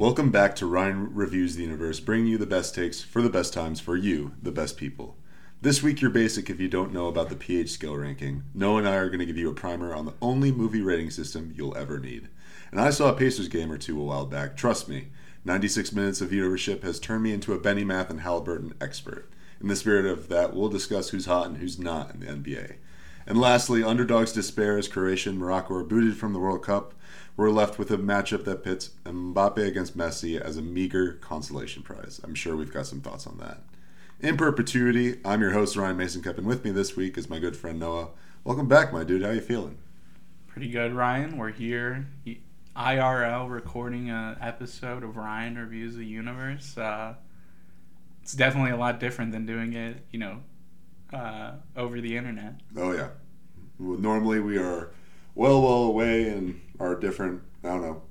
Welcome back to Ryan Reviews the Universe, bringing you the best takes for the best times for you, the best people. This week, you're basic if you don't know about the pH scale ranking. Noah and I are going to give you a primer on the only movie rating system you'll ever need. And I saw a Pacers game or two a while back. Trust me, 96 minutes of viewership has turned me into a Benny Math and Halliburton expert. In the spirit of that, we'll discuss who's hot and who's not in the NBA. And lastly, underdogs despair as Croatia and Morocco are booted from the World Cup we're left with a matchup that pits Mbappe against Messi as a meager consolation prize. I'm sure we've got some thoughts on that. In perpetuity, I'm your host Ryan Mason Cup, and with me this week is my good friend Noah. Welcome back, my dude. How are you feeling? Pretty good, Ryan. We're here, IRL, recording an episode of Ryan Reviews the Universe. Uh, it's definitely a lot different than doing it, you know, uh, over the internet. Oh yeah. Well, normally we are well, well away and are different. I don't know.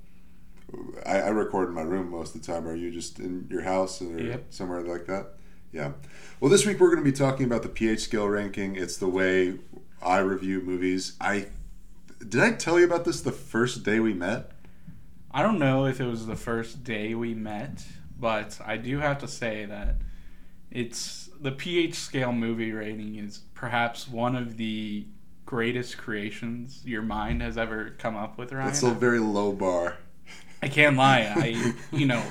I, I, record in my room most of the time. Are you just in your house or yep. somewhere like that? Yeah. Well, this week we're going to be talking about the pH scale ranking. It's the way I review movies. I did I tell you about this the first day we met? I don't know if it was the first day we met, but I do have to say that it's the pH scale movie rating is perhaps one of the greatest creations your mind has ever come up with, Ryan? That's a very low bar. I can't lie. I, you know,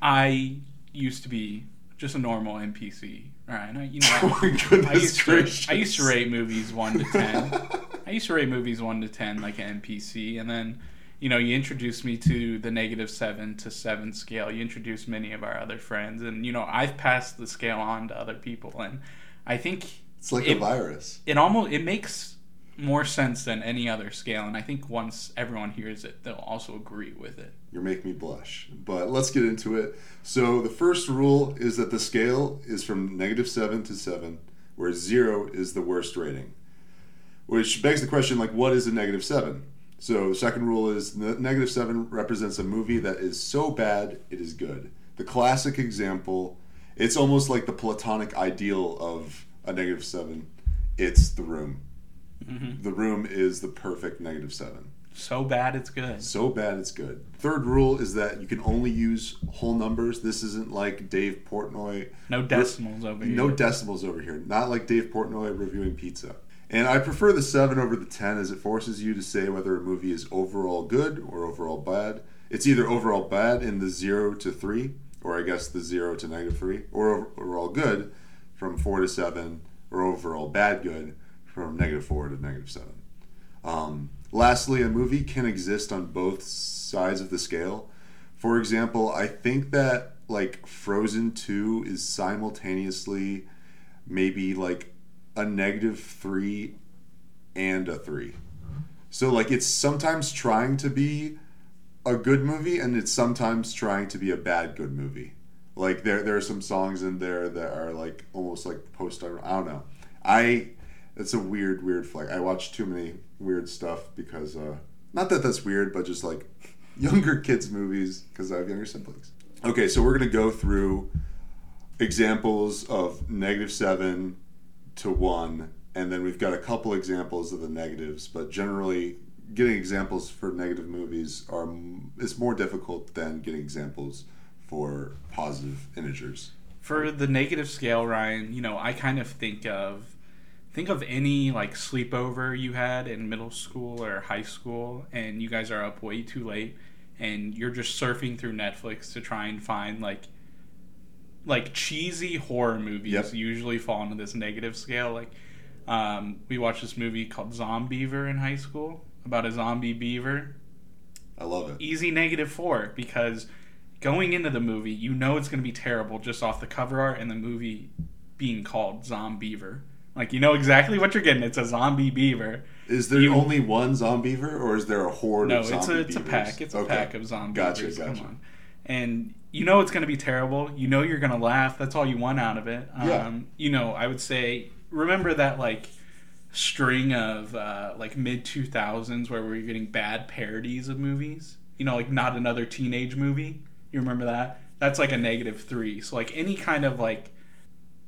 I used to be just a normal NPC, right? I, you know, oh I, used to, I used to rate movies one to ten. I used to rate movies one to ten like an NPC, and then, you know, you introduced me to the negative seven to seven scale. You introduced many of our other friends, and you know, I've passed the scale on to other people, and I think it's like it, a virus. It almost it makes more sense than any other scale, and I think once everyone hears it, they'll also agree with it. You're making me blush, but let's get into it. So the first rule is that the scale is from negative seven to seven, where zero is the worst rating. Which begs the question, like, what is a negative seven? So the second rule is negative seven represents a movie that is so bad it is good. The classic example, it's almost like the platonic ideal of a negative seven, it's the room. Mm-hmm. The room is the perfect negative seven. So bad it's good. So bad it's good. Third rule is that you can only use whole numbers. This isn't like Dave Portnoy. No decimals over here. No decimals over here. Not like Dave Portnoy reviewing pizza. And I prefer the 7 over the 10 as it forces you to say whether a movie is overall good or overall bad. It's either overall bad in the 0 to 3, or I guess the 0 to negative 3, or overall good from four to seven, or overall bad good from negative four to negative seven. Um, lastly, a movie can exist on both sides of the scale. For example, I think that like Frozen 2 is simultaneously maybe like a negative 3 and a 3. So like it's sometimes trying to be a good movie and it's sometimes trying to be a bad good movie. Like there there are some songs in there that are like almost like post I don't know. I it's a weird weird flick. I watch too many weird stuff because uh not that that's weird, but just like younger kids movies because I have younger siblings. Okay, so we're gonna go through examples of negative seven to one, and then we've got a couple examples of the negatives. But generally, getting examples for negative movies are is more difficult than getting examples for positive integers. For the negative scale, Ryan, you know, I kind of think of think of any like sleepover you had in middle school or high school and you guys are up way too late and you're just surfing through Netflix to try and find like like cheesy horror movies yep. usually fall into this negative scale like um, we watched this movie called Zombeaver in high school about a zombie beaver. I love it. Easy negative four because going into the movie, you know it's going to be terrible just off the cover art and the movie being called Zombeaver. Like you know exactly what you're getting. It's a zombie beaver. Is there you, only one Zombeaver, or is there a horde? No, of it's a it's beavers? a pack. It's a okay. pack of zombie gotcha, beavers. Gotcha. Come on. And you know it's going to be terrible. You know you're going to laugh. That's all you want out of it. Yeah. Um, you know, I would say remember that like string of uh, like mid 2000s where we were getting bad parodies of movies. You know, like not another teenage movie. You remember that? That's like a negative three. So like any kind of like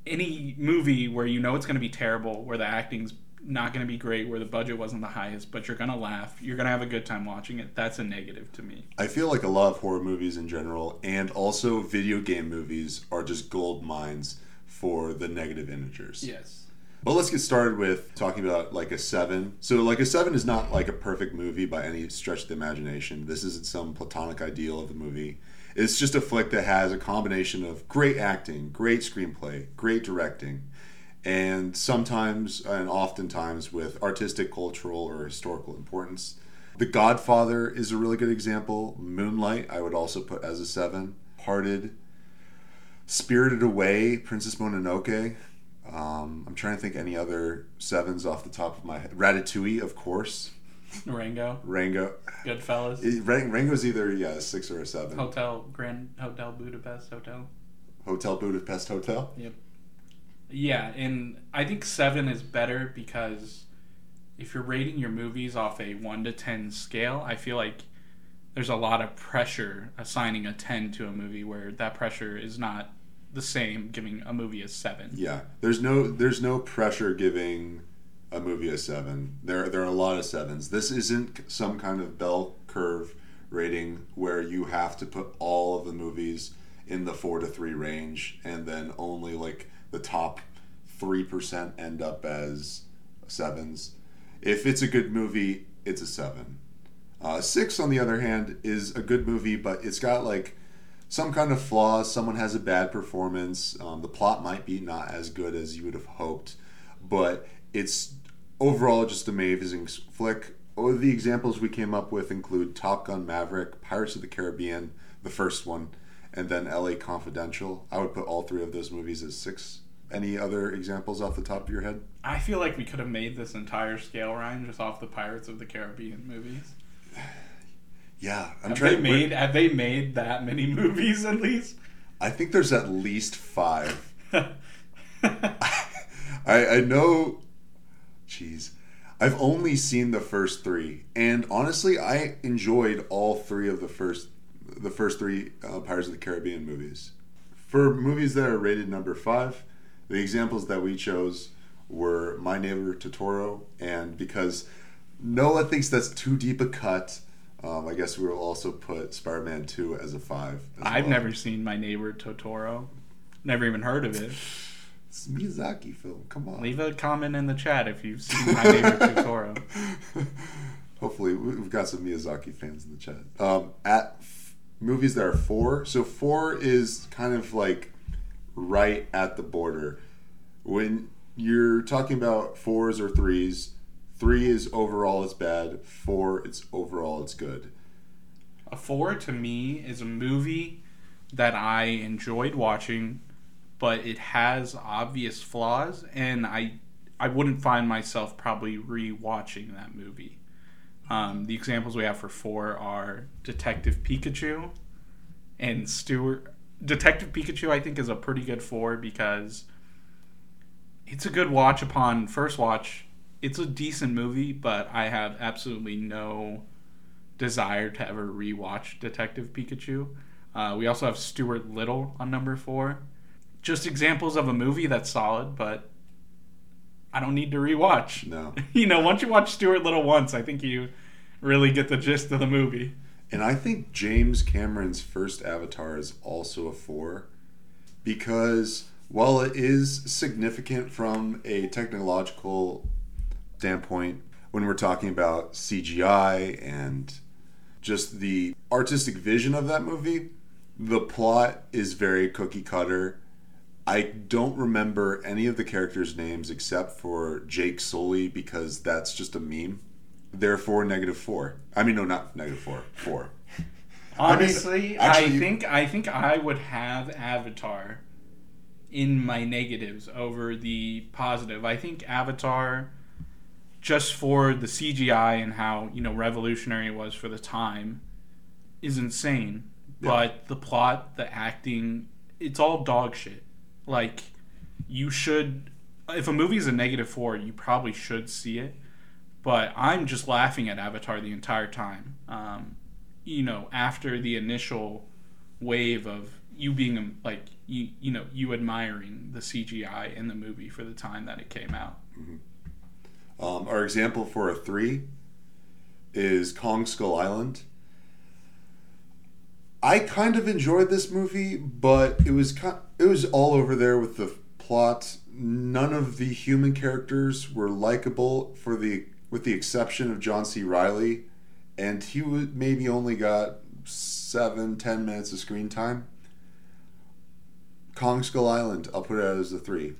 any movie where you know it's going to be terrible, where the acting's not going to be great, where the budget wasn't the highest, but you're going to laugh. You're going to have a good time watching it. That's a negative to me. I feel like a lot of horror movies in general, and also video game movies, are just gold mines for the negative integers. Yes. But let's get started with talking about like a seven. So, like a seven is not like a perfect movie by any stretch of the imagination. This isn't some platonic ideal of the movie. It's just a flick that has a combination of great acting, great screenplay, great directing, and sometimes and oftentimes with artistic, cultural, or historical importance. The Godfather is a really good example. Moonlight, I would also put as a seven. Hearted, Spirited Away, Princess Mononoke. Um, I'm trying to think any other sevens off the top of my head. Ratatouille, of course. Rango, Rango. Goodfellas, It- Rang- Rango's either yeah a six or a seven. Hotel Grand Hotel Budapest Hotel. Hotel Budapest Hotel. Yep. Yeah, and I think seven is better because if you're rating your movies off a one to ten scale, I feel like there's a lot of pressure assigning a ten to a movie where that pressure is not the same giving a movie a seven. Yeah, there's no there's no pressure giving a movie a seven. There there are a lot of sevens. This isn't some kind of bell curve rating where you have to put all of the movies in the four to three range, and then only like the top three percent end up as sevens. If it's a good movie, it's a seven. Uh, six, on the other hand, is a good movie, but it's got like some kind of flaws. Someone has a bad performance. Um, the plot might be not as good as you would have hoped, but it's overall just amazing flick. Oh, the examples we came up with include Top Gun Maverick, Pirates of the Caribbean, the first one, and then LA Confidential. I would put all three of those movies as six. Any other examples off the top of your head? I feel like we could have made this entire scale Ryan just off the Pirates of the Caribbean movies. Yeah, I'm have trying. they made have they made that many movies at least? I think there's at least five. I, I know. Jeez. I've only seen the first three, and honestly, I enjoyed all three of the first, the first three uh, Pirates of the Caribbean movies. For movies that are rated number five, the examples that we chose were My Neighbor Totoro, and because Noah thinks that's too deep a cut, um, I guess we will also put Spider-Man Two as a five. as I've well. never seen My Neighbor Totoro. Never even heard of it. It's a Miyazaki film. Come on. Leave a comment in the chat if you've seen My Neighbor Totoro. Hopefully, we- we've got some Miyazaki fans in the chat. Um, at f- movies that are four, so four is kind of like right at the border. When you're talking about fours or threes, three is overall it's bad. Four, it's overall it's good. A four to me is a movie that I enjoyed watching, but it has obvious flaws, and I I wouldn't find myself probably rewatching that movie. Um, the examples we have for four are Detective Pikachu and Stuart. Detective Pikachu, I think, is a pretty good four because it's a good watch upon first watch. It's a decent movie, but I have absolutely no desire to ever rewatch Detective Pikachu. Uh, we also have Stuart Little on number four. Just examples of a movie that's solid, but I don't need to rewatch. No. you know, once you watch Stuart Little once, I think you really get the gist of the movie. And I think James Cameron's first Avatar is also a four because while it is significant from a technological standpoint, when we're talking about CGI and just the artistic vision of that movie, the plot is very cookie cutter. I don't remember any of the characters' names except for Jake Sully because that's just a meme. Therefore, negative four. I mean, no, not negative four. Four. I mean, Honestly, I, actually- think I think I would have Avatar in my negatives over the positive. I think Avatar just for the CGI and how, you know, revolutionary it was for the time is insane. Yeah. But the plot, the acting, it's all dog shit. Like you should if a movie is a negative 4, you probably should see it. But I'm just laughing at Avatar the entire time. Um, you know, after the initial wave of you being um, like you you know you admiring the CGI in the movie for the time that it came out. Um, our example for a three is Kong Skull Island. I kind of enjoyed this movie, but it was kind, it was all over there with the plot. None of the human characters were likable, for the with the exception of John C. Reilly, and he would maybe only got seven, ten minutes of screen time. Kong Skull Island, I'll put it as a three.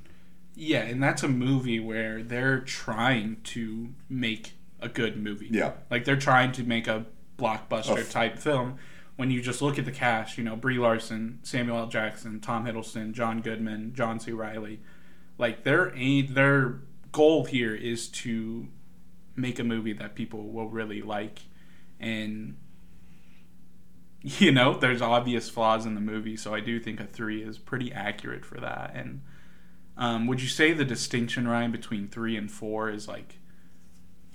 Yeah, and that's a movie where they're trying to make a good movie. Yeah. Like they're trying to make a blockbuster A f- type film. When you just look at the cast, you know, Brie Larson, Samuel L. Jackson, Tom Hiddleston, John Goodman, John C. Reilly, like their aim, their goal here is to make a movie that people will really like, and you know, there's obvious flaws in the movie, so I do think a three is pretty accurate for that. And um, would you say the distinction, Ryan, between three and four is like,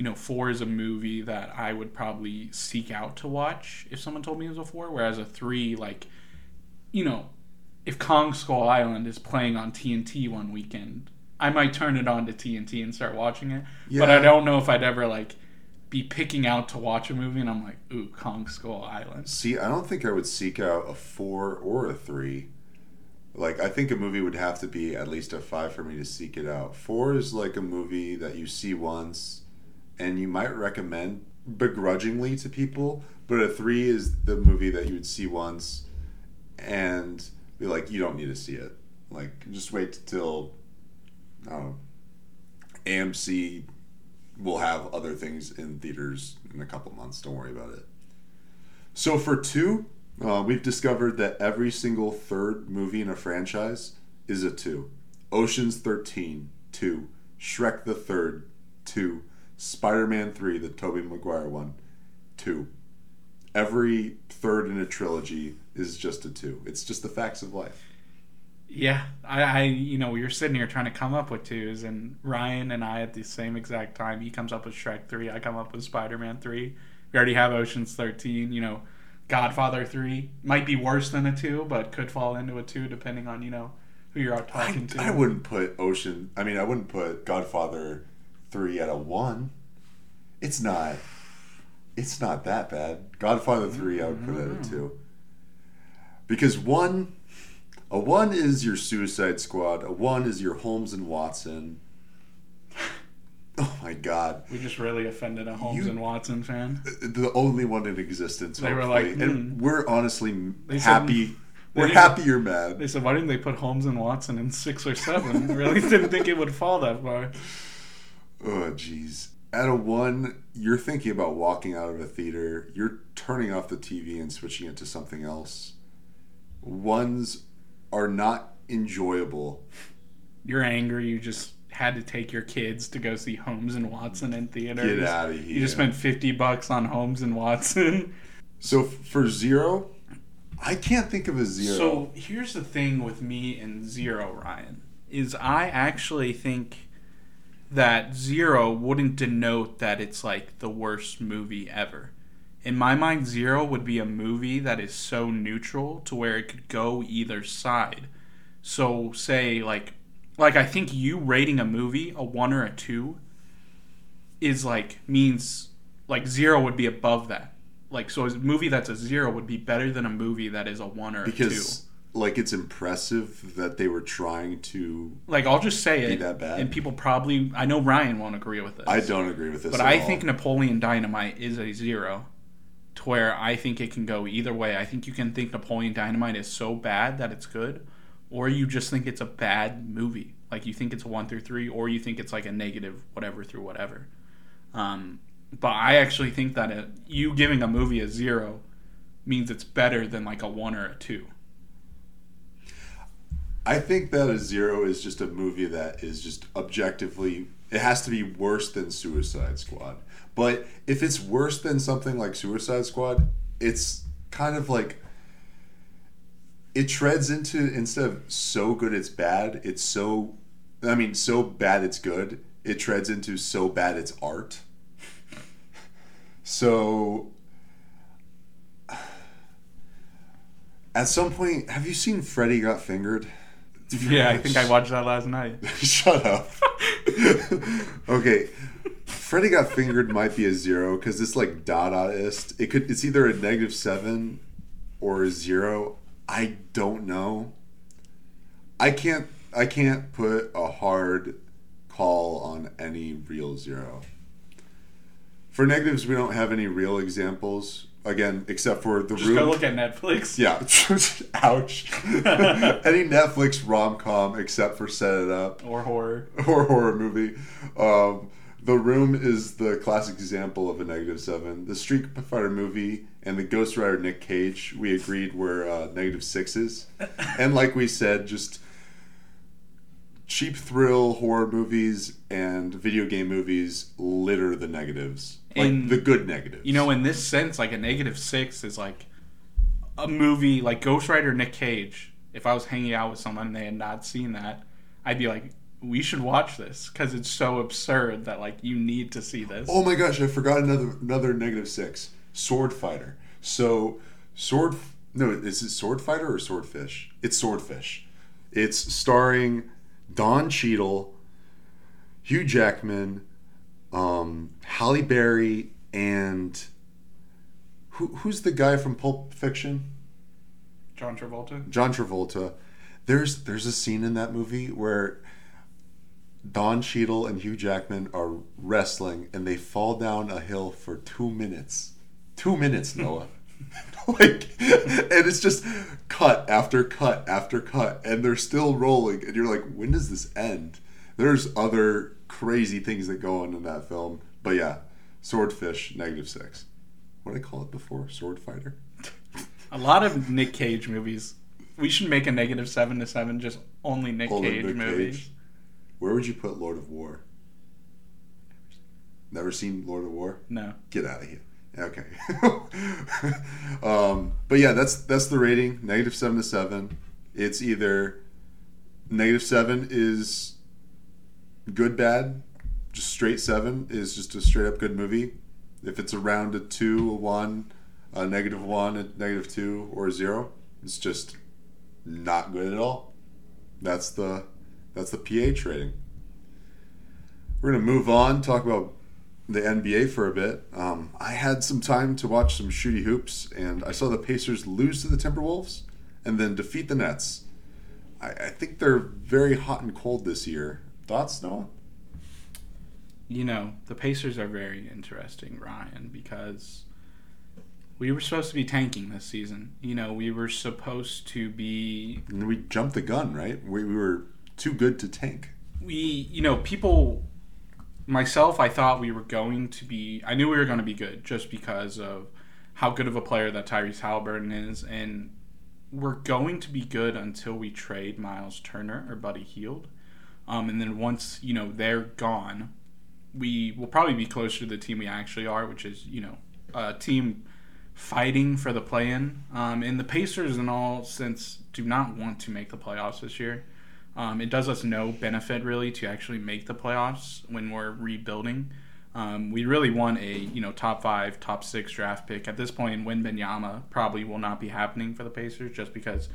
you know, four is a movie that I would probably seek out to watch if someone told me it was a four, whereas a three, like, you know, if Kong Skull Island is playing on TNT one weekend, I might turn it on to TNT and start watching it. But I don't know if I'd ever like be picking out to watch a movie and I'm like, ooh, Kong Skull Island. See, I don't think I would seek out a four or a three. Like, I think a movie would have to be at least a five for me to seek it out. Four is like a movie that you see once and you might recommend begrudgingly to people, but a three is the movie that you would see once and be like, you don't need to see it. Like, just wait till, I don't know, AMC will have other things in theaters in a couple months. Don't worry about it. So for two, uh, we've discovered that every single third movie in a franchise is a two. Ocean's 13, two. Shrek the Third, two. Spider Man 3, the Tobey Maguire one, two. Every third in a trilogy is just a two. It's just the facts of life. Yeah, I, I, you know, were sitting here trying to come up with twos, and Ryan and I at the same exact time. He comes up with Shrek three. I come up with Spider Man three. We already have Ocean's thirteen. You know, Godfather three might be worse than a two, but could fall into a two depending on you know who you're out I, talking to. I wouldn't put Ocean, I mean, I wouldn't put Godfather 3 at a one. It's not. It's not that bad. Godfather 3, I would put it at a two. Because one, a one is your Suicide Squad. A one is your Holmes and Watson. Oh my God, We just really offended a Holmes You- and Watson fan. the only one in existence. They were hopefully. like, and hmm. we're honestly They said- happy. We're happy you're mad. They said, "Why didn't they put Holmes and Watson in six or seven? really didn't think it would fall that far." Oh, jeez. At a one, you're thinking about walking out of a theater. You're turning off the TV and switching it to something else. Ones are not enjoyable. You're angry. You just had to take your kids to go see Holmes and Watson in theaters. Get out of here. You just spent fifty bucks on Holmes and Watson. So for zero, I can't think of a zero. So here's the thing with me and Zero, Ryan, is I actually think that Zero wouldn't denote that it's like the worst movie ever. In my mind, Zero would be a movie that is so neutral to where it could go either side. So say like like I think you rating a movie a one or a two is like means like zero would be above that. Like so a movie that's a zero would be better than a movie that is a one or a because like it's impressive that they were trying to. Like I'll just say Be it, that bad? and people probably I know Ryan won't agree with this. I don't agree with this. but I all. think Napoleon Dynamite is a zero, to where I think it can go either way. I think you can think Napoleon Dynamite is so bad that it's good, or you just think it's a bad movie. Like you think it's a one through three, or you think it's like a negative whatever through whatever. Um, but I actually think that a, you giving a movie a zero means it's better than like a one or a two. I think that a zero is just a movie that is just objectively it has to be worse than Suicide Squad. But if it's worse than something like Suicide Squad, it's kind of like it treads into instead of so good it's bad, it's so I mean so bad it's good, it treads into so bad it's art. So at some point, have you seen Freddy Got Fingered? Yeah, I think I watched that last night. Shut up. okay. Freddy got fingered might be a zero because it's like Dadaist. It could. It's either a negative seven or a zero. I don't know. I can't. I can't put a hard call on any real zero. For negatives, we don't have any real examples. Again, except for the Just room. go look at Netflix. Yeah. Ouch. Any Netflix rom com except for Set It Up Or horror. or horror movie. Um, the Room is the classic example of a negative seven. The Street Fighter movie and the Ghost Rider Nick Cage, we agreed were uh, negative sixes. and like we said, just cheap thrill horror movies and video game movies litter the negatives. Like In- the good negatives. You know, in this sense, like a negative six is like a movie like Ghost Rider Nick Cage. If I was hanging out with someone and they had not seen that, I'd be like, we should watch this because it's so absurd that like you need to see this. Oh my gosh, I forgot another another negative six. Sword Fighter. So sword no, is it Sword Fighter or Swordfish? It's Swordfish. It's starring Don Cheadle, Hugh Jackman, um, Halle Berry, and who, who's the guy from Pulp Fiction? John Travolta. John Travolta. There's there's a scene in that movie where Don Cheadle and Hugh Jackman are wrestling and they fall down a hill for two minutes. Two minutes, Noah. like and it's just cut after cut after cut and they're still rolling and you're like, when does this end? There's other crazy things that go on in that film. But yeah, Swordfish, negative six. What did I call it before? Sword Fighter? A lot of Nick Cage movies. We should make a negative seven to seven, just only Nick Only Cage Nick movies. Cage. Where would you put Lord of War? Never seen Lord of War? No. Get out of here. Okay. um, but yeah, that's that's the rating. Negative seven to seven. It's either negative seven is good bad, just straight seven is just a straight up good movie. If it's around a two, a one, a negative one, a negative two, or a zero, it's just not good at all. That's the that's the pH rating. We're gonna move on, talk about the NBA for a bit. Um, I had some time to watch some shooty hoops, and I saw the Pacers lose to the Timberwolves and then defeat the Nets. I, I think they're very hot and cold this year. Thoughts, Noah? You know, the Pacers are very interesting, Ryan, because we were supposed to be tanking this season. You know, we were supposed to be And we jumped the gun, right? We, we were too good to tank. we you know people myself i thought we were going to be i knew we were going to be good just because of how good of a player that tyrese halliburton is and we're going to be good until we trade miles turner or buddy hield um, and then once you know they're gone we will probably be closer to the team we actually are which is you know a team fighting for the play-in. Um, and the pacers in all sense do not want to make the playoffs this year um, it does us no benefit really to actually make the playoffs when we're rebuilding. Um, we really want a you know top five, top six draft pick at this point. Wembanyama probably will not be happening for the Pacers just because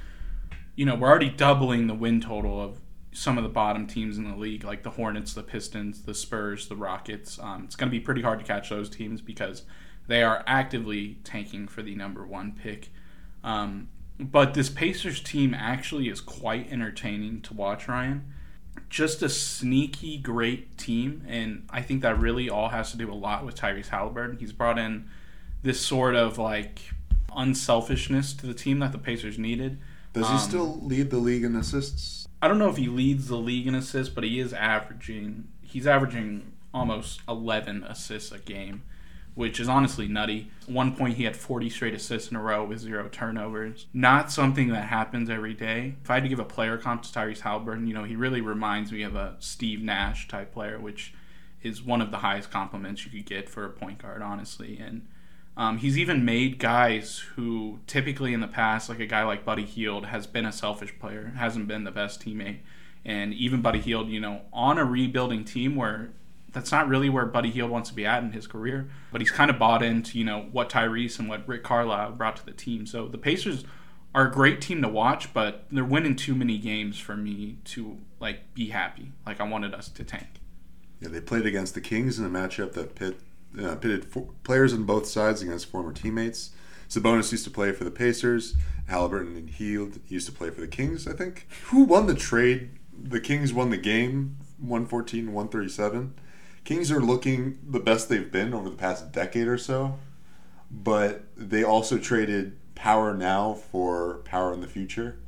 you know we're already doubling the win total of some of the bottom teams in the league, like the Hornets, the Pistons, the Spurs, the Rockets. Um, it's going to be pretty hard to catch those teams because they are actively tanking for the number one pick. Um, but this Pacers team actually is quite entertaining to watch, Ryan. Just a sneaky great team, and I think that really all has to do a lot with Tyrese Halliburton. He's brought in this sort of like unselfishness to the team that the Pacers needed. Does he Um, still lead the league in assists? I don't know if he leads the league in assists, but he is averaging. He's averaging almost 11 assists a game, which is honestly nutty. One point he had 40 straight assists in a row with zero turnovers. Not something that happens every day. If I had to give a player comp to Tyrese Halliburton, you know, he really reminds me of a Steve Nash type player, which is one of the highest compliments you could get for a point guard, honestly. And um, he's even made guys who typically in the past, like a guy like Buddy Hield, has been a selfish player, hasn't been the best teammate. And even Buddy Hield, you know, on a rebuilding team where that's not really where Buddy Hield wants to be at in his career, but he's kind of bought into, you know, what Tyrese and what Rick Carlisle brought to the team. So the Pacers are a great team to watch, but they're winning too many games for me to like be happy. Like I wanted us to tank. Yeah, they played against the Kings in a matchup that pit, uh, pitted players on both sides against former teammates. Sabonis used to play for the Pacers. Halliburton and Hield used to play for the Kings, I think. Who won the trade? The Kings won the game 114 137. Kings are looking the best they've been over the past decade or so, but they also traded power now for power in the future.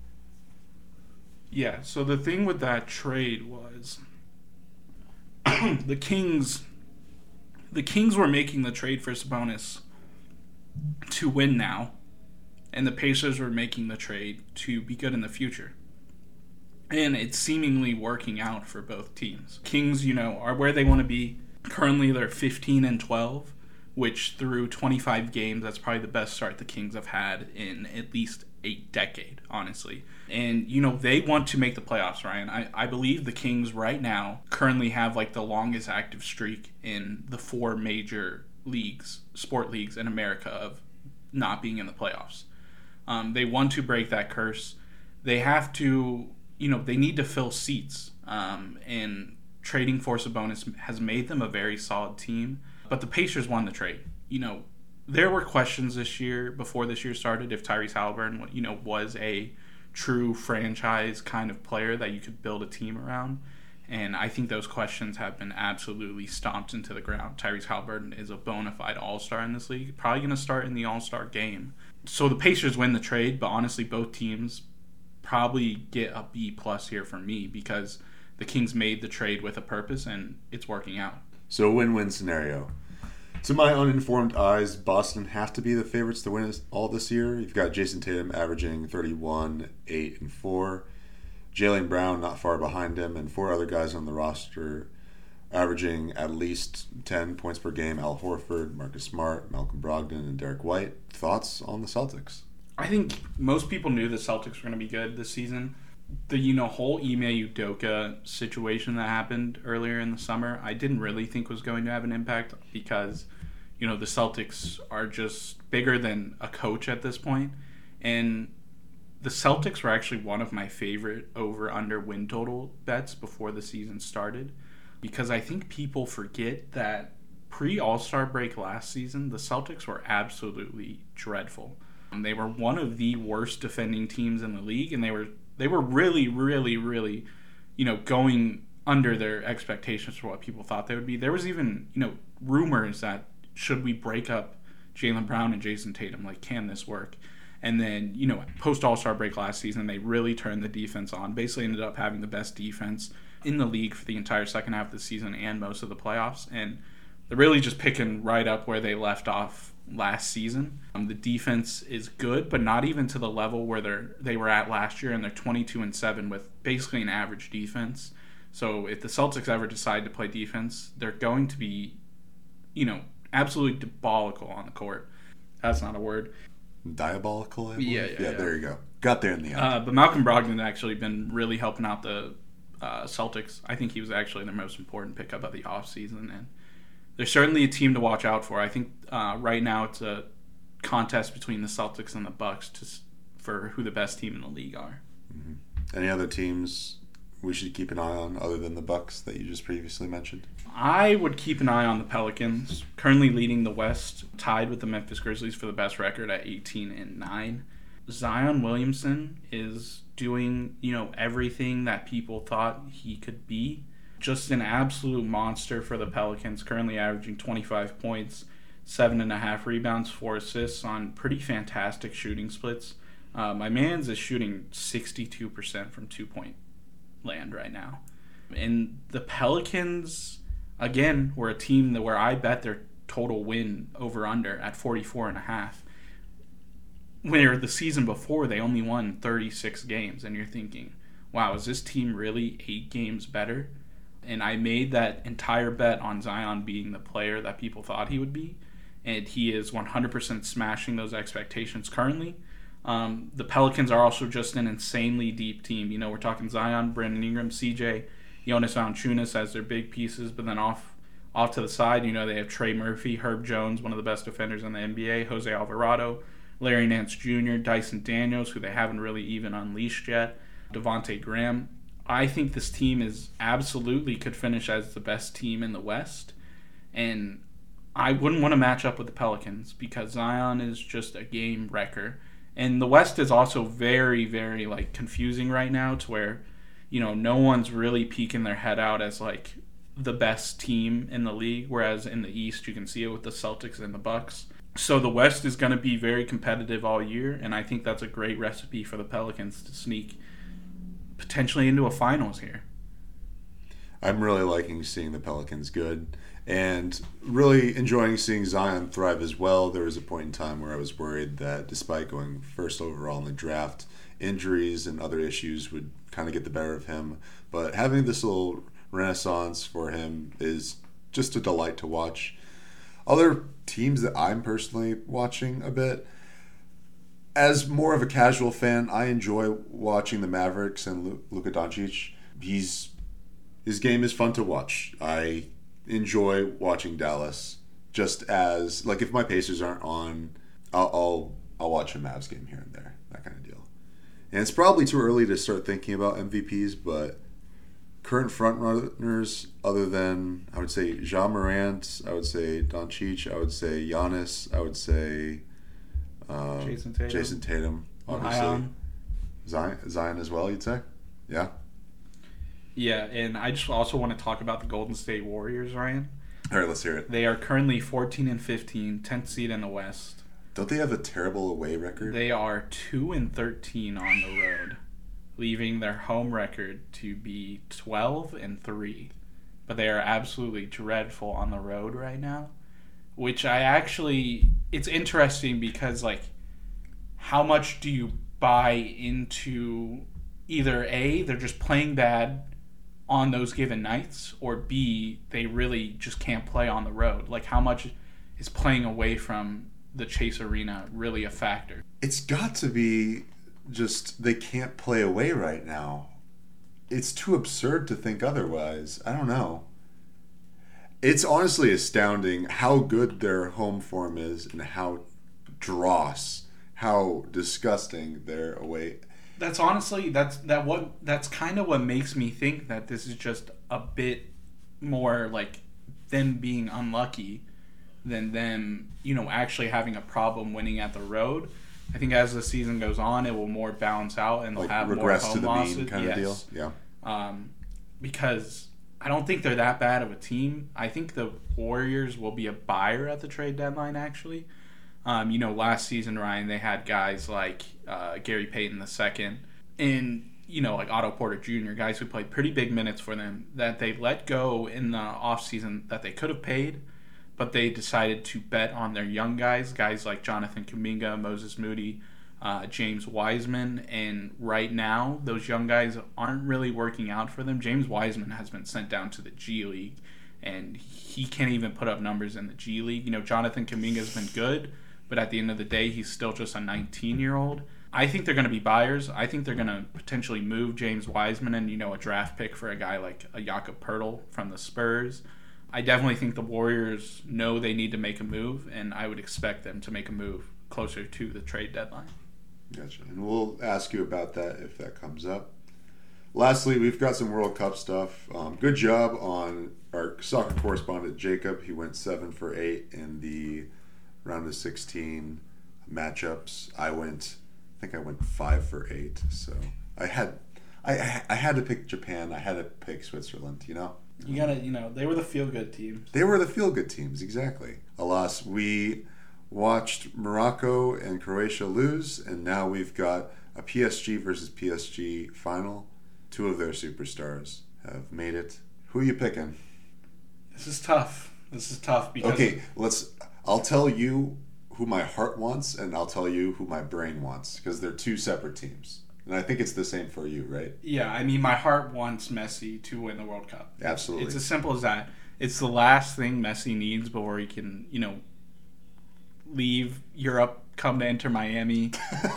Yeah, so the thing with that trade was the Kings the Kings were making the trade for Sabonis to win now, and the Pacers were making the trade to be good in the future. And it's seemingly working out for both teams. Kings, you know, are where they want to be. Currently, they're 15 and 12, which through 25 games, that's probably the best start the Kings have had in at least a decade, honestly. And, you know, they want to make the playoffs, Ryan. I, I believe the Kings right now currently have like the longest active streak in the four major leagues, sport leagues in America of not being in the playoffs. Um, they want to break that curse. They have to, you know, they need to fill seats. Um, and trading for Sabonis has made them a very solid team. But the Pacers won the trade. You know, there were questions this year before this year started if Tyrese Halliburton, you know, was a true franchise kind of player that you could build a team around. And I think those questions have been absolutely stomped into the ground. Tyrese Halliburton is a bona fide all star in this league, probably going to start in the all star game. So the Pacers win the trade, but honestly, both teams probably get a B plus here for me because the Kings made the trade with a purpose and it's working out. So win win scenario. To my uninformed eyes, Boston have to be the favorites to win all this year. You've got Jayson Tatum averaging 31, 8, and 4. Jaylen Brown not far behind him, and four other guys on the roster averaging at least 10 points per game Al Horford, Marcus Smart, Malcolm Brogdon, and Derrick White. Thoughts on the Celtics? I think most people knew the Celtics were going to be good this season. The you know whole Ime Udoka situation that happened earlier in the summer, I didn't really think was going to have an impact because you know the Celtics are just bigger than a coach at this point, and the Celtics were actually one of my favorite over under win total bets before the season started because I think people forget that pre All Star break last season, the Celtics were absolutely dreadful. They were one of the worst defending teams in the league, and they were they were really, really, really, you know, going under their expectations for what people thought they would be. There was even you know rumors that should we break up Jaylen Brown and Jayson Tatum, like can this work? And then, you know, post All Star break last season, they really turned the defense on. Basically, ended up having the best defense in the league for the entire second half of the season and most of the playoffs. And they're really just picking right up where they left off last season. Um, the defense is good, but not even to the level where they're they were at last year, and they're 22 and seven with basically an average defense. So if the Celtics ever decide to play defense, they're going to be, you know, absolutely diabolical on the court. That's not a word diabolical. Yeah, yeah, yeah, yeah, There you go. Got there in the end. Uh, but Malcolm Brogdon actually been really helping out the uh, Celtics. I think he was actually their most important pickup of the offseason. and they're certainly a team to watch out for. I think uh, right now it's a contest between the Celtics and the Bucks to, for who the best team in the league are. Mm-hmm. Any other teams we should keep an eye on other than the Bucks that you just previously mentioned? I would keep an eye on the Pelicans, currently leading the West, tied with the Memphis Grizzlies for the best record at 18 and 9. Zion Williamson is doing, you know, everything that people thought he could be. Just an absolute monster for the Pelicans, currently averaging 25 points, seven and a half rebounds, four assists on pretty fantastic shooting splits. Uh, my man's is shooting 62% from two point land right now. And the Pelicans again, we're a team that where I bet their total win over under at 44 and a half. Where the season before they only won 36 games and you're thinking, "Wow, is this team really 8 games better?" And I made that entire bet on Zion being the player that people thought he would be, and he is 100% smashing those expectations currently. Um, the Pelicans are also just an insanely deep team. You know, we're talking Zion, Brandon Ingram, CJ, Jonas Valanciunas as their big pieces, but then off off to the side, you know, they have Trey Murphy, Herb Jones, one of the best defenders in the NBA, Jose Alvarado, Larry Nance Jr., Dyson Daniels, who they haven't really even unleashed yet, Devonte Graham. I think this team is absolutely could finish as the best team in the West, and I wouldn't want to match up with the Pelicans because Zion is just a game wrecker, and the West is also very very like confusing right now to where, you know, no one's really peeking their head out as like the best team in the league, whereas in the East you can see it with the Celtics and the Bucks. So the West is going to be very competitive all year, and I think that's a great recipe for the Pelicans to sneak potentially into a finals here. I'm really liking seeing the Pelicans good and really enjoying seeing Zion thrive as well. There was a point in time where I was worried that despite going first overall in the draft, injuries and other issues would kind of get the better of him. But having this little renaissance for him is just a delight to watch. Other teams that I'm personally watching a bit, as more of a casual fan, I enjoy watching the Mavericks and Luka Doncic. He's his game is fun to watch. I enjoy watching Dallas just as like if my Pacers aren't on, I'll I'll, I'll watch a Mavs game here and there, that kind of deal. And it's probably too early to start thinking about MVPs, but current front runners other than I would say Ja Morant, I would say Doncic, I would say Giannis, I would say um, Jayson Tatum. Jayson Tatum, obviously. Zion, Zion as well, you'd say? Yeah. Yeah, and I just also want to talk about the Golden State Warriors, Ryan. All right, let's hear it. They are currently 14 and 15, 10th seed in the West. Don't they have a terrible away record? They are 2 and 13 on the road, leaving their home record to be 12 and 3. But they are absolutely dreadful on the road right now which I actually it's interesting because like how much do you buy into either A, they're just playing bad on those given nights, or B, they really just can't play on the road. Like how much is playing away from the Chase Arena really a factor? It's got to be just they can't play away right now. It's too absurd to think otherwise. I don't know it's honestly astounding how good their home form is and how dross, how disgusting their away. That's honestly that's that what that's kind of what makes me think that this is just a bit more like them being unlucky than them, you know, actually having a problem winning at the road. I think as the season goes on, it will more balance out and they'll like have more home losses. kind yes. of deal. Yeah. Um, because I don't think they're that bad of a team. I think the Warriors will be a buyer at the trade deadline. Actually, um, you know, last season, Ryan, they had guys like uh, Gary Payton II and you know like Otto Porter Jr. guys who played pretty big minutes for them that they let go in the offseason that they could have paid, but they decided to bet on their young guys, guys like Jonathan Kuminga, Moses Moody, uh, James Wiseman, and right now those young guys aren't really working out for them. James Wiseman has been sent down to the G League, and he can't even put up numbers in the G League. You know, Jonathan Kuminga has been good, but at the end of the day, he's still just a 19 year old. I think they're going to be buyers. I think they're going to potentially move James Wiseman and you know a draft pick for a guy like a Jakob Poeltl from the Spurs. I definitely think the Warriors know they need to make a move, and I would expect them to make a move closer to the trade deadline. Gotcha. And we'll ask you about that if that comes up. Lastly, we've got some World Cup stuff. Um, good job on our soccer correspondent Jacob. He went seven for eight in the round of 16 matchups. I went, I think I went five for eight. So I had, I, I had to pick Japan. I had to pick Switzerland. You know. You gotta, you know, they were the feel good teams. They were the feel good teams, exactly. Alas, we watched Morocco and Croatia lose, and now we've got a PSG versus PSG final. Two of their superstars have made it. Who are you picking? This is tough. This is tough because okay. Let's. I'll tell you who my heart wants, and I'll tell you who my brain wants because they're two separate teams. And I think it's the same for you, right? Yeah, I mean, my heart wants Messi to win the World Cup. Absolutely. It's as simple as that. It's the last thing Messi needs before he can, you know, leave Europe, come to enter Miami. Inter,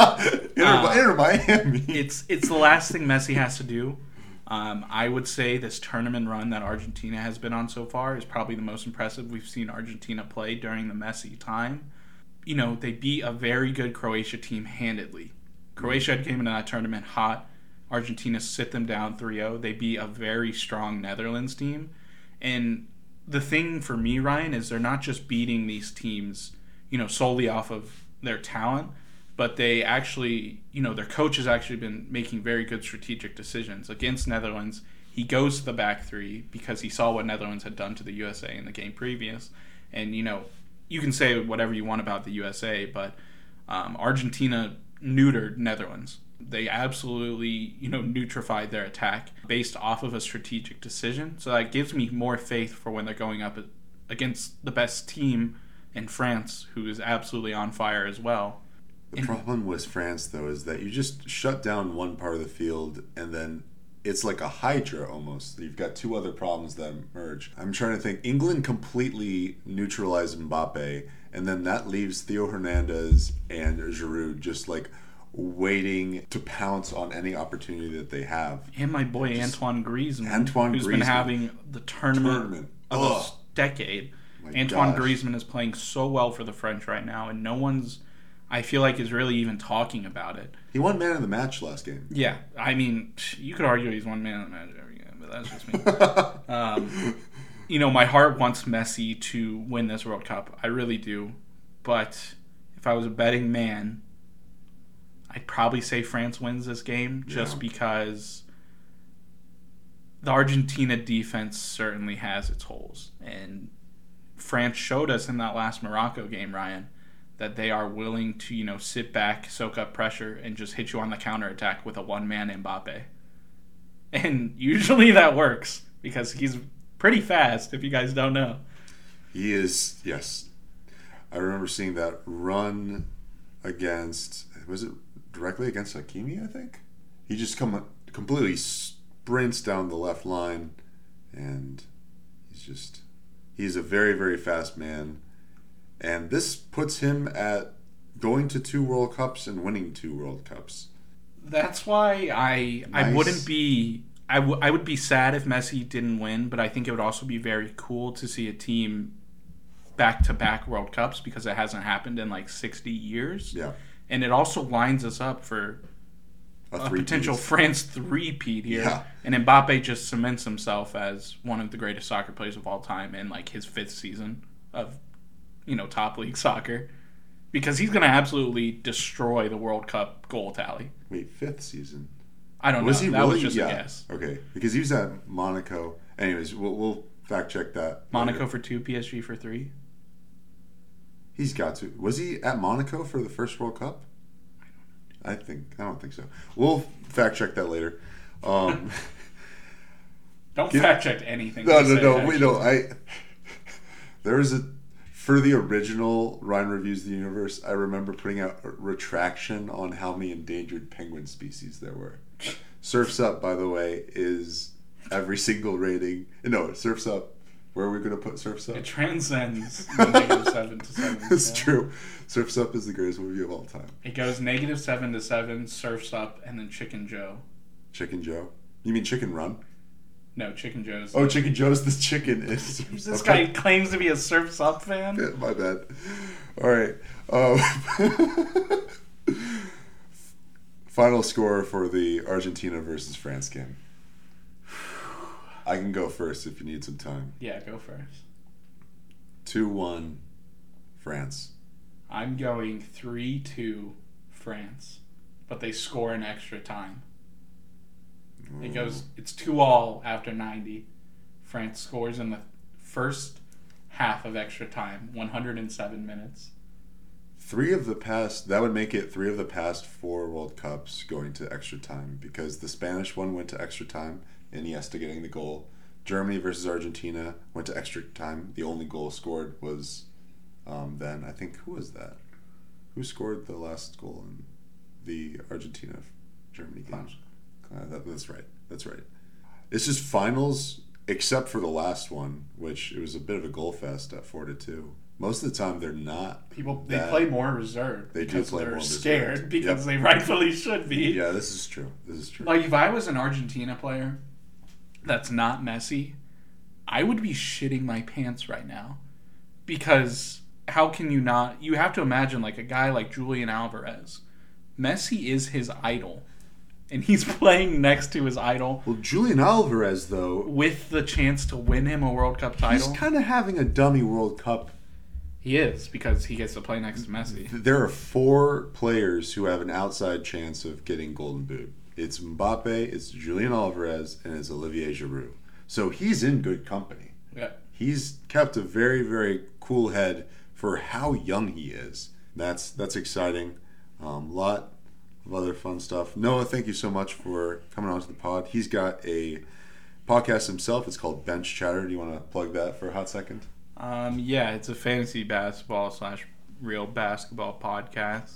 uh, Inter Miami. it's it's the last thing Messi has to do. Um, I would say this tournament run that Argentina has been on so far is probably the most impressive we've seen Argentina play during the Messi time. You know, they beat a very good Croatia team handedly. Croatia came into that tournament hot. Argentina sit them down 3-0. They beat a very strong Netherlands team. And the thing for me, Ryan, is they're not just beating these teams, you know, solely off of their talent, but they actually, you know, their coach has actually been making very good strategic decisions against Netherlands. He goes to the back three because he saw what Netherlands had done to the USA in the game previous, and you know, you can say whatever you want about the USA, but um, Argentina neutered Netherlands. They absolutely, you know, neutrified their attack based off of a strategic decision. So that gives me more faith for when they're going up against the best team in France, who is absolutely on fire as well. The problem with France, though, is that you just shut down one part of the field and then it's like a hydra almost. You've got two other problems that emerge. I'm trying to think. England completely neutralized Mbappe, and then that leaves Theo Hernandez and Giroud just like waiting to pounce on any opportunity that they have. And my boy just, Antoine Griezmann, Antoine who's Griezmann. been having the tournament, tournament. of Ugh. a decade. My Antoine gosh. Griezmann is playing so well for the French right now, and no one's I feel like is really even talking about it. He won man of the match last game. Yeah, I mean, you could argue he's won man of the match every game, but that's just me. um, you know, my heart wants Messi to win this World Cup. I really do. But if I was a betting man, I'd probably say France wins this game just yeah. because the Argentina defense certainly has its holes. And France showed us in that last Morocco game, Ryan, that they are willing to, you know, sit back, soak up pressure, and just hit you on the counter attack with a one man Mbappe. And usually that works because he's pretty fast, if you guys don't know. He is, yes. I remember seeing that run against, was it directly against Hakimi, I think? He just come completely sprints down the left line, and he's just, he's a very, very fast man and this puts him at going to two World Cups and winning two World Cups. That's why I nice. I wouldn't be I, w- I would be sad if Messi didn't win, but I think it would also be very cool to see a team back to back World Cups because it hasn't happened in like 60 years. Yeah. And it also lines us up for a, a potential. France three-peat here. Yeah. And Mbappe just cements himself as one of the greatest soccer players of all time in like his fifth season of you know, top league soccer because he's going to absolutely destroy the World Cup goal tally. Wait, fifth season? I don't was know. He that really? was just yeah. a guess. Okay, because he was at Monaco. Anyways, we'll, we'll fact check that. Monaco later. for two, PSG for three. He's got to. Was he at Monaco for the first World Cup? I think I don't think so. We'll fact check that later. Um, don't fact check anything. No, no, no. We know. I there is a for the original Ryan Reviews the Universe, I remember putting out a retraction on how many endangered penguin species there were. Surfs Up, by the way, is every single rating. No, Surfs Up. Where are we going to put Surfs Up? It transcends the negative seven to seven. It's yeah. true. Surfs Up is the greatest movie of all time. It goes negative seven to seven, Surfs Up, and then Chicken Joe. Chicken Joe? You mean Chicken Run? No, Chicken Joe's. Oh, Chicken Joe's the chicken is. this guy claims to be a Surf's Up fan. Yeah, my bad. All right. Um, final score for the Argentina versus France game. I can go first if you need some time. Yeah, go first. 2 1 France. I'm going 3 2 France, but they score in extra time. It goes. It's two all after ninety. France scores in the first half of extra time, one hundred and seven minutes. Three of the past that would make it three of the past four World Cups going to extra time because the Spanish one went to extra time, Iniesta getting the goal. Germany versus Argentina went to extra time. The only goal scored was um, then I think who was that? Who scored the last goal in the Argentina Germany game? Uh, that, that's right. That's right. It's just finals, except for the last one, which it was a bit of a goal fest at four to two. Most of the time, they're not. People they play more reserved. They do play they're more scared reserved. because yep. they rightfully should be. Yeah, this is true. This is true. Like if I was an Argentina player, that's not Messi, I would be shitting my pants right now, because how can you not? You have to imagine like a guy like Julian Alvarez. Messi is his idol and he's playing next to his idol Well, Julian Alvarez though, with the chance to win him a World Cup title. he's kind of having a dummy World Cup. He is because he gets to play next to Messi. There are four players who have an outside chance of getting Golden Boot. It's Mbappe, it's Julian Alvarez, and it's Olivier Giroud. So he's in good company. Yeah. He's kept a very, very cool head for how young he is. That's that's exciting. A um, lot of other fun stuff. Noah, thank you so much for coming on to the pod. He's got a podcast himself. It's called Bench Chatter. Do you want to plug that for a hot second? Um, yeah, it's a fantasy basketball slash real basketball podcast.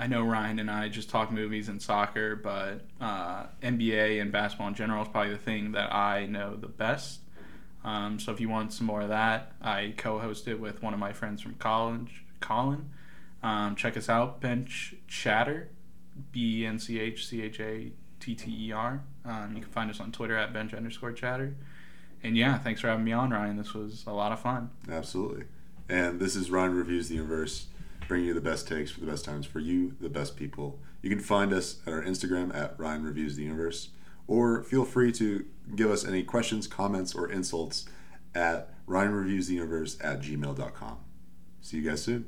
I know Ryan and I just talk movies and soccer, but uh, NBA and basketball in general is probably the thing that I know the best. Um, so if you want some more of that, I co-host it with one of my friends from college, Colin. Um, check us out, Bench Chatter, B E N C H C H A T T E R. Um, you can find us on Twitter at bench underscore chatter. And yeah, thanks for having me on, Ryan. This was a lot of fun. Absolutely. And this is Ryan Reviews the Universe, bringing you the best takes for the best times for you, the best people. You can find us at our Instagram at Ryan Reviews the Universe, or feel free to give us any questions, comments, or insults at Ryan Reviews the Universe at gmail.com. See you guys soon.